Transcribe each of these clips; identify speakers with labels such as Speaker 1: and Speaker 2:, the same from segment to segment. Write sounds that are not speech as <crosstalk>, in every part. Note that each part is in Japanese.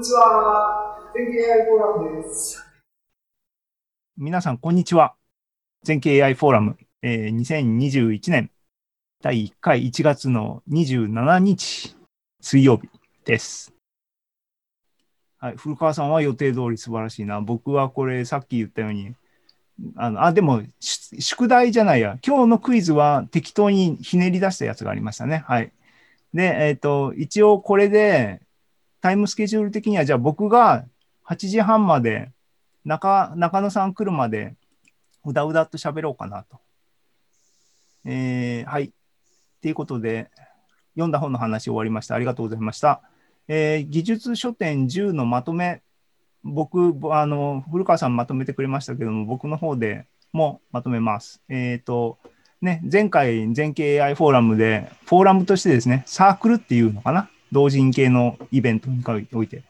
Speaker 1: にちは。全経 AI フォーラムです。
Speaker 2: 皆さん、こんにちは。全経 AI フォーラム、えー、2021年第1回1月の27日水曜日です。はい、古川さんは予定通り素晴らしいな。僕はこれさっき言ったように、あの、あ、でも、宿題じゃないや。今日のクイズは適当にひねり出したやつがありましたね。はい。で、えっ、ー、と、一応これで、タイムスケジュール的には、じゃあ僕が8時半まで、中、中野さん来るまで、うだうだと喋ろうかなと。えー、はい。っていうことで、読んだ本の話終わりました。ありがとうございました。えー、技術書店10のまとめ、僕、あの、古川さんまとめてくれましたけども、僕の方でもまとめます。えっ、ー、と、ね、前回、全景 AI フォーラムで、フォーラムとしてですね、サークルっていうのかな、同人系のイベントにおいて、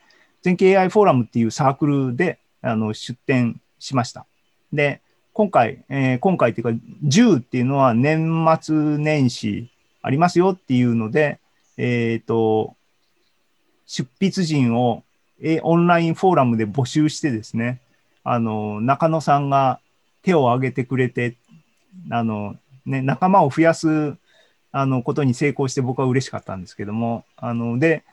Speaker 2: 全景 AI フォーラムっていうサークルであの出展しました。で、今回、えー、今回っていうか、10っていうのは年末年始ありますよっていうので、えっ、ー、と、出筆人を、オンラインフォーラムで募集してですね、あの、中野さんが手を挙げてくれて、あの、ね、仲間を増やすあのことに成功して僕は嬉しかったんですけども、あので、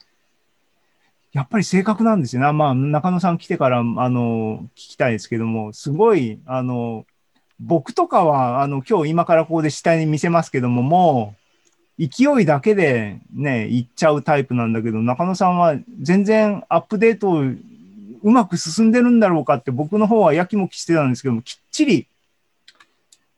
Speaker 2: やっぱり正確なんですよね。まあ、中野さん来てからあの聞きたいですけども、すごい、あの僕とかはあの今日今からここで下に見せますけども、もう勢いだけでね、行っちゃうタイプなんだけど、中野さんは全然アップデートうまく進んでるんだろうかって僕の方はやきもきしてたんですけども、きっちり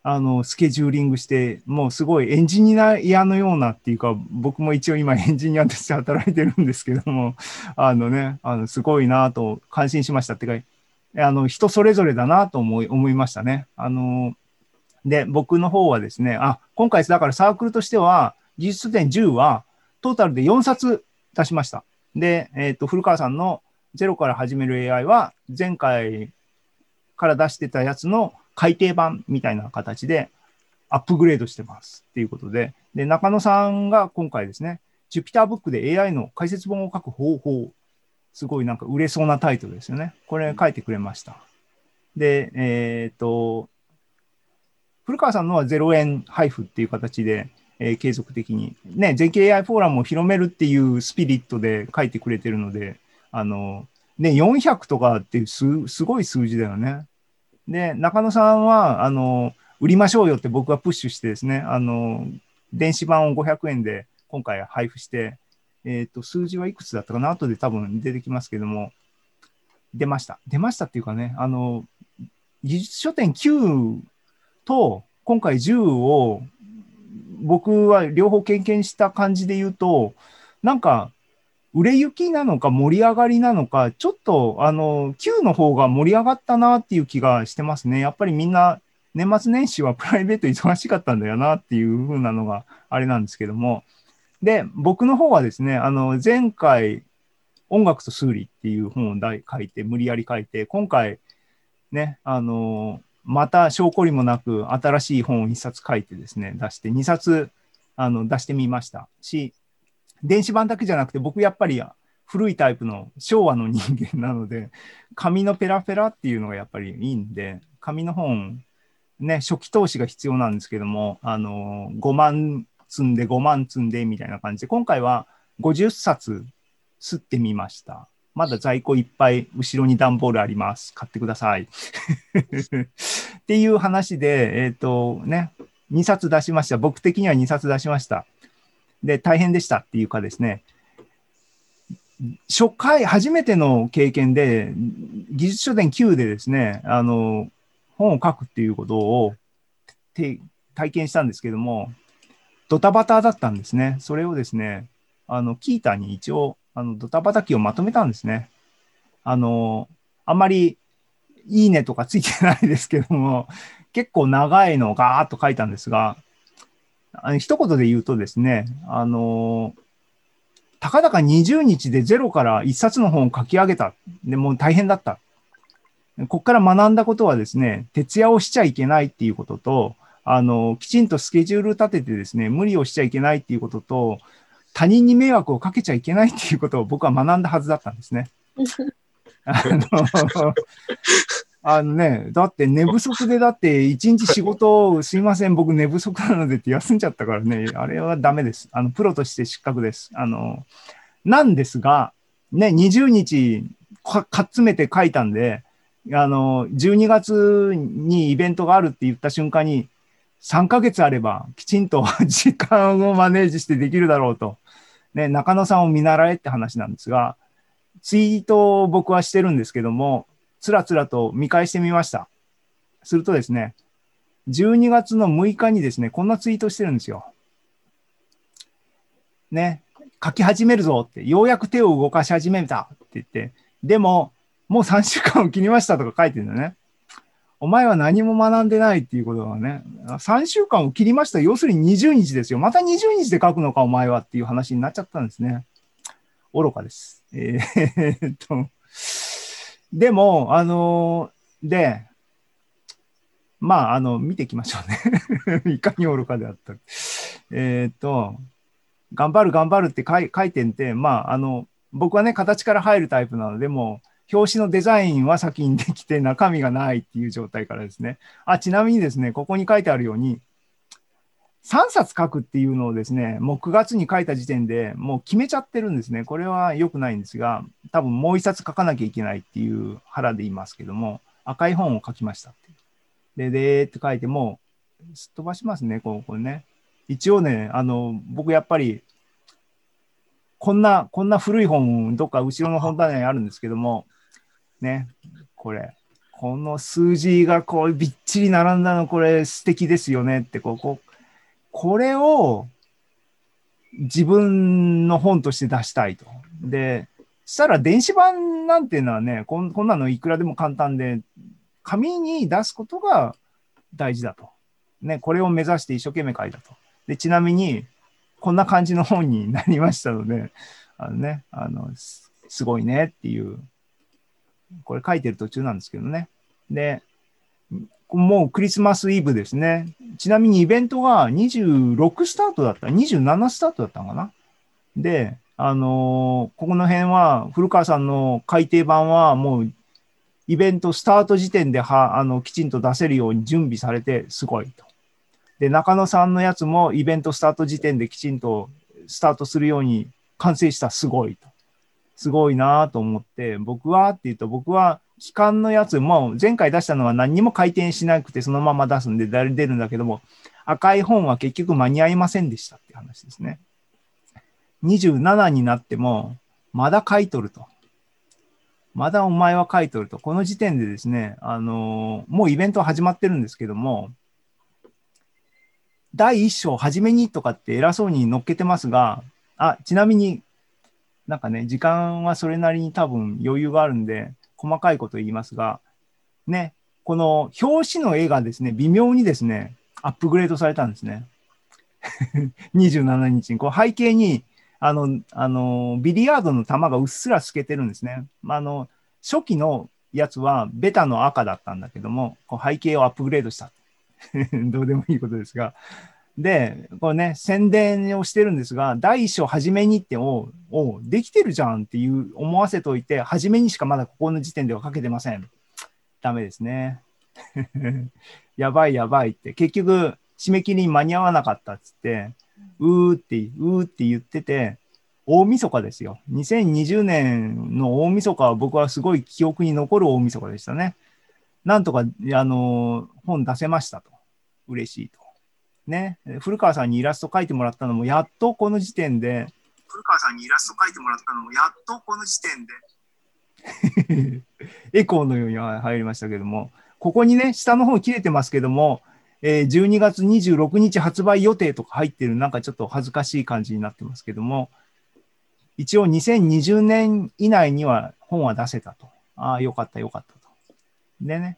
Speaker 2: あの、スケジューリングして、もうすごいエンジニアのようなっていうか、僕も一応今エンジニアとして働いてるんですけども、<laughs> あのね、あの、すごいなと感心しましたってか、あの、人それぞれだなと思い、思いましたね。あの、で、僕の方はですね、あ、今回だからサークルとしては、技術点10は、トータルで4冊出しました。で、えっ、ー、と、古川さんのゼロから始める AI は、前回から出してたやつの改訂版みたいな形でアップグレードしてますっていうことで、で、中野さんが今回ですね、Jupyter Book で AI の解説本を書く方法、すごいなんか売れそうなタイトルですよね。これ書いてくれました。で、えっ、と、古川さんのは0円配布っていう形で、えー、継続的に、ね、JKAI フォーラムを広めるっていうスピリットで書いてくれてるので、あの、ね、400とかってすすごい数字だよね。で、中野さんは、あの、売りましょうよって僕はプッシュしてですね、あの、電子版を500円で今回配布して、えっ、ー、と、数字はいくつだったかな？後で多分出てきますけども、出ました。出ましたっていうかね、あの、技術書店9と今回10を僕は両方経験した感じで言うと、なんか売れ行きなのか盛り上がりなのか、ちょっと、あの、Q の方が盛り上がったなっていう気がしてますね。やっぱりみんな、年末年始は <laughs> プライベート忙しかったんだよなっていう風なのがあれなんですけども。で、僕の方はですね、あの、前回、音楽と数理っていう本を書いて、無理やり書いて、今回、ね、あの、また証拠りもなく新しい本を1冊書いてですね、出して、2冊、あの、出してみましたし、電子版だけじゃなくて、僕やっぱり古いタイプの昭和の人間なので、紙のペラペラっていうのがやっぱりいいんで、紙の本、ね、初期投資が必要なんですけども、あの、5万積んで5万積んでみたいな感じで、今回は50冊吸ってみました。まだ在庫いっぱい、後ろに段ボールあります。買ってください。<laughs> っていう話で、えっ、ー、とね、2冊出しました。僕的には2冊出しました。で、大変でしたっていうかですね、初回、初めての経験で、技術書店9でですね、あの、本を書くっていうことを体験したんですけども、ドタバタだったんですね。それをですね、あの、キータに一応、あの、ドタバタ機をまとめたんですね。あの、あんまりいいねとかついてないですけども、結構長いのをガーッと書いたんですが、あの一言で言うとですね、あのたかだか20日でゼロから1冊の本を書き上げた。でもう大変だった。ここから学んだことはですね、徹夜をしちゃいけないっていうことと、あの、きちんとスケジュール立ててですね、無理をしちゃいけないっていうことと、他人に迷惑をかけちゃいけないっていうことを僕は学んだはずだったんですね。<laughs> あの、あのね、だって寝不足で、だって一日仕事すいません、僕寝不足なのでって休んじゃったからね、あれはダメです。あの、プロとして失格です。あの、なんですが、ね、20日かかっつめて書いたんで、あの、12月にイベントがあるって言った瞬間に、3ヶ月あればきちんと時間をマネージしてできるだろうと。ね、中野さんを見習えって話なんですが、ツイートを僕はしてるんですけども、つらつらと見返してみました。するとですね、12月の6日にですね、こんなツイートしてるんですよ。ね、書き始めるぞって、ようやく手を動かし始めたって言って、でも、もう3週間を切りましたとか書いてるんだね。お前は何も学んでないっていうことはね、3週間を切りました。要するに20日ですよ。また20日で書くのか、お前はっていう話になっちゃったんですね。愚かです。えー、っと、でも、あので、まあ、あの、見ていきましょうね。<laughs> いかに愚かであったえー、っと、頑張る頑張るって書い書いてんて、まあ、あの、僕はね、形から入るタイプなので、もう、表紙のデザインは先にできて中身がないっていう状態からですね。あ、ちなみにですね、ここに書いてあるように、3冊書くっていうのをですね、もう9月に書いた時点でもう決めちゃってるんですね。これは良くないんですが、多分もう1冊書かなきゃいけないっていう腹で言いますけども、赤い本を書きましたって。で、でーって書いても、すっ飛ばしますね、こうこれね。一応ね、あの、僕やっぱり、こんな、こんな古い本、どっか後ろの本棚にあるんですけども、ね、これ、この数字がこうびっちり並んだの、これ素敵ですよねって、ここ、これを自分の本として出したいと。で、したら電子版なんていうのはね、こんこんなのいくらでも簡単で、紙に出すことが大事だと。ね、これを目指して一生懸命書いたと。で、ちなみに、こんな感じの本になりましたので、あのね、あの、すすごいねっていう、これ書いてる途中なんですけどね。で、もうクリスマスイブですね。ちなみにイベントが26スタートだった、27スタートだったのかな。で、あのーここの辺は、古川さんの改訂版はもう、イベントスタート時点では、あの、きちんと出せるように準備されて、すごいと。で、中野さんのやつも、イベントスタート時点できちんとスタートするように完成した、すごいと。すごいなと思って、僕はって言うと、僕は、期間のやつも、前回出したのは何にも回転しなくて、そのまま出すんで、出るんだけども、赤い本は結局間に合いませんでしたって話ですね。27になっても、まだ書いとると。まだお前は書いとると。この時点でですね、あのーもうイベント始まってるんですけども、第1章初めにとかって偉そうに載っけてますが、あ、ちなみになんかね、時間はそれなりに多分余裕があるんで、細かいこと言いますが、ね、この表紙の絵がですね、微妙にですね、アップグレードされたんですね。<laughs> 27日に。こう背景に、あの、あの、ビリヤードの球がうっすら透けてるんですね。まあ、あの、初期のやつはベタの赤だったんだけども、こう背景をアップグレードした。<laughs> どうでもいいことですが。で、これね、宣伝をしてるんですが、第一章初めにって、おおできてるじゃんっていう思わせといて、初めにしかまだここの時点ではかけてません。ダメですね。<laughs> やばいやばいって、結局、締め切りに間に合わなかったっつって、うーって、うーって言ってて、大晦日ですよ。2020年の大晦日は僕はすごい記憶に残る大晦日でしたね。なんとか、あの、本出せましたと。嬉しいと。ね。古川さんにイラスト描いてもらったのも、やっとこの時点で、古川さんにイラスト描いてもらったのも、やっとこの時点で、<laughs> エコーのように入りましたけども、ここにね、下の方切れてますけども、えー12月26日発売予定とか入ってる、なんかちょっと恥ずかしい感じになってますけども、一応2020年以内には本は出せたと。ああ、よかったよかったと。でね。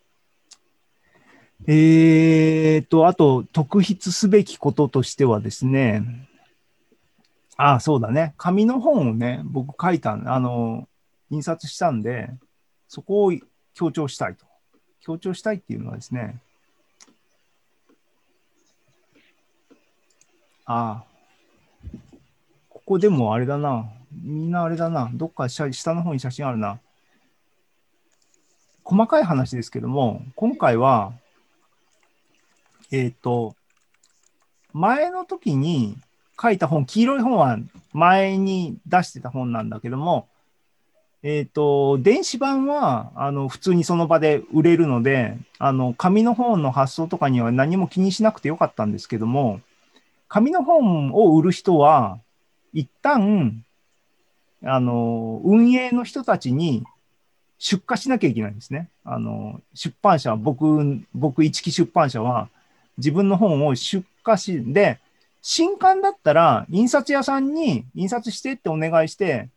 Speaker 2: えーと、あと、特筆すべきこととしてはですね、ああ、そうだね。紙の本をね、僕書いたん、あの、印刷したんで、そこを強調したいと。強調したいっていうのはですね、ああ、ここでもあれだな。みんなあれだな。どっか下下の方に写真あるな。細かい話ですけども、今回は、えっ、と、前の時に書いた本、黄色い本は前に出してた本なんだけども、えっ、と、電子版は、あの、普通にその場で売れるので、あの、紙の本の発送とかには何も気にしなくてよかったんですけども、紙の本を売る人は、一旦、あの、運営の人たちに出荷しなきゃいけないんですね。あの、出版社、僕、僕、一木出版社は、自分の本を出荷し、で、新刊だったら、印刷屋さんに印刷してってお願いして、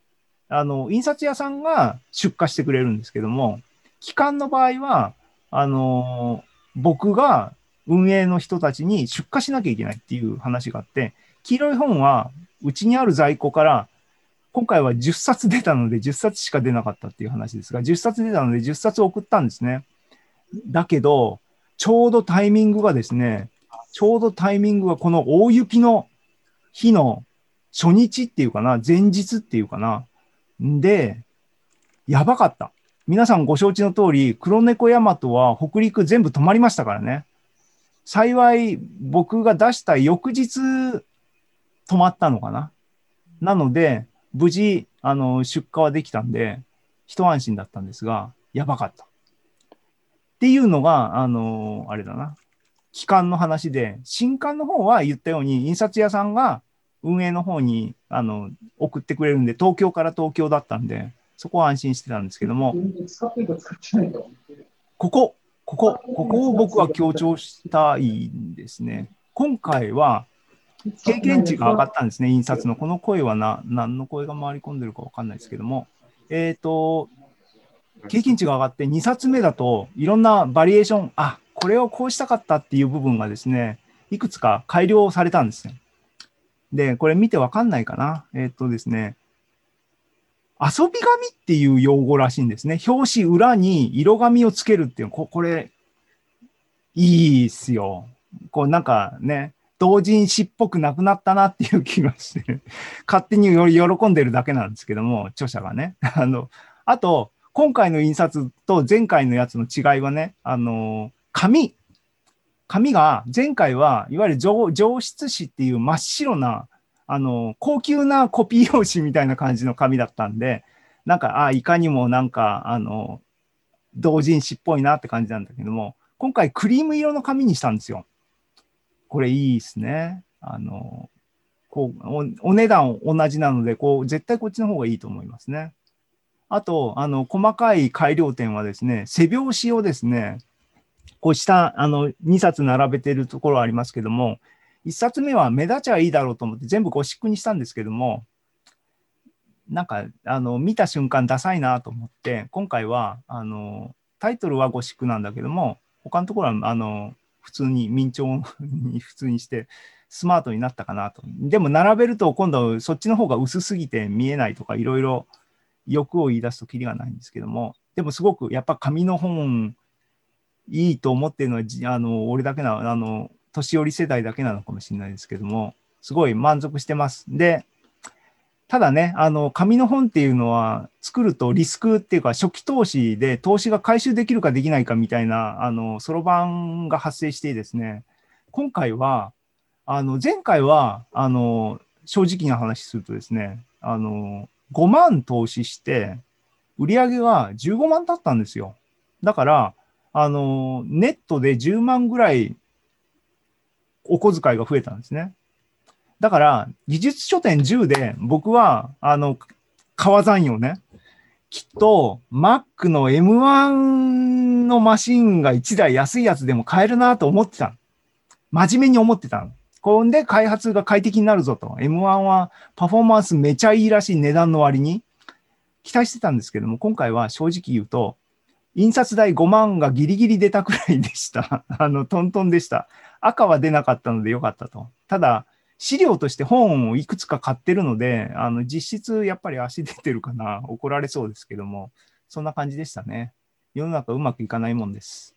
Speaker 2: あの、印刷屋さんが出荷してくれるんですけども、期間の場合は、あの、僕が運営の人たちに出荷しなきゃいけないっていう話があって、黄色い本は、うちにある在庫から、今回は10冊出たので10冊しか出なかったっていう話ですが、10冊出たので10冊送ったんですね。だけど、ちょうどタイミングがですね、ちょうどタイミングがこの大雪の日の初日っていうかな、前日っていうかな。で、やばかった。皆さんご承知の通り、黒猫ヤマトは北陸全部止まりましたからね。幸い僕が出した翌日止まったのかな。なので、無事、あの、出荷はできたんで、一安心だったんですが、やばかった。っていうのが、あの、あれだな。期間の話で、新刊の方は言ったように、印刷屋さんが運営の方にあの送ってくれるんで、東京から東京だったんで、そこは安心してたんですけども。ここ、ここ、ここを僕は強調したいんですね。今回は経験値が上がったんですね、印刷の。この声はな何の声が回り込んでるか分かんないですけども、えっ、と、経験値が上がって2冊目だといろんなバリエーション、あこれをこうしたかったっていう部分がですね、いくつか改良されたんですね。で、これ見てわかんないかな。えっ、とですね、遊び紙っていう用語らしいんですね。表紙裏に色紙をつけるっていう、ここれ、いいっすよ。こうなんかね、同人誌っぽくなくなったなっていう気がして、勝手により喜んでるだけなんですけども、著者がね。あの、あと、今回の印刷と前回のやつの違いはね、あの、紙。紙が、前回はいわゆる上質紙っていう真っ白な、あの、高級なコピー用紙みたいな感じの紙だったんで、なんか、あいかにもなんか、あの、同人誌っぽいなって感じなんだけども、今回クリーム色の紙にしたんですよ。これいいですね。あの、こうお、お値段同じなので、こう、絶対こっちの方がいいと思いますね。あと、あの、細かい改良点はですね、背表紙をですね、こう下、あの、2冊並べてるところありますけども、1冊目は目立ちゃいいだろうと思って全部ゴシックにしたんですけども、なんか、あの、見た瞬間ダサいなと思って、今回は、あの、タイトルはゴシックなんだけども、他のところは、あの、普通に明朝 <laughs> に普通にして、スマートになったかなと。でも並べると今度そっちの方が薄すぎて見えないとかいろいろ欲を言い出すときりがないんですけども、でもすごくやっぱ紙の本いいと思ってるのは、あの、俺だけな、あの、年寄り世代だけなのかもしれないですけども、すごい満足してます。で、ただね、あの、紙の本っていうのは作るとリスクっていうか初期投資で投資が回収できるかできないかみたいな、そろばんが発生してですね、今回は、あの、前回は、あの、正直な話するとですね、あの、5万投資して、売り上げが15万だったんですよ。だから、あの、ネットで10万ぐらいお小遣いが増えたんですね。だから、技術書店10で僕は、あの、川山よね。きっと、Mac の M1 のマシンが1台安いやつでも買えるなと思ってた。真面目に思ってた。こんで開発が快適になるぞと。M1 はパフォーマンスめちゃいいらしい値段の割に期待してたんですけども、今回は正直言うと、印刷代5万がギリギリ出たくらいでした。<laughs> あの、トントンでした。赤は出なかったのでよかったと。ただ、資料として本をいくつか買ってるので、あの、実質やっぱり足出てるかな。怒られそうですけども、そんな感じでしたね。世の中うまくいかないもんです。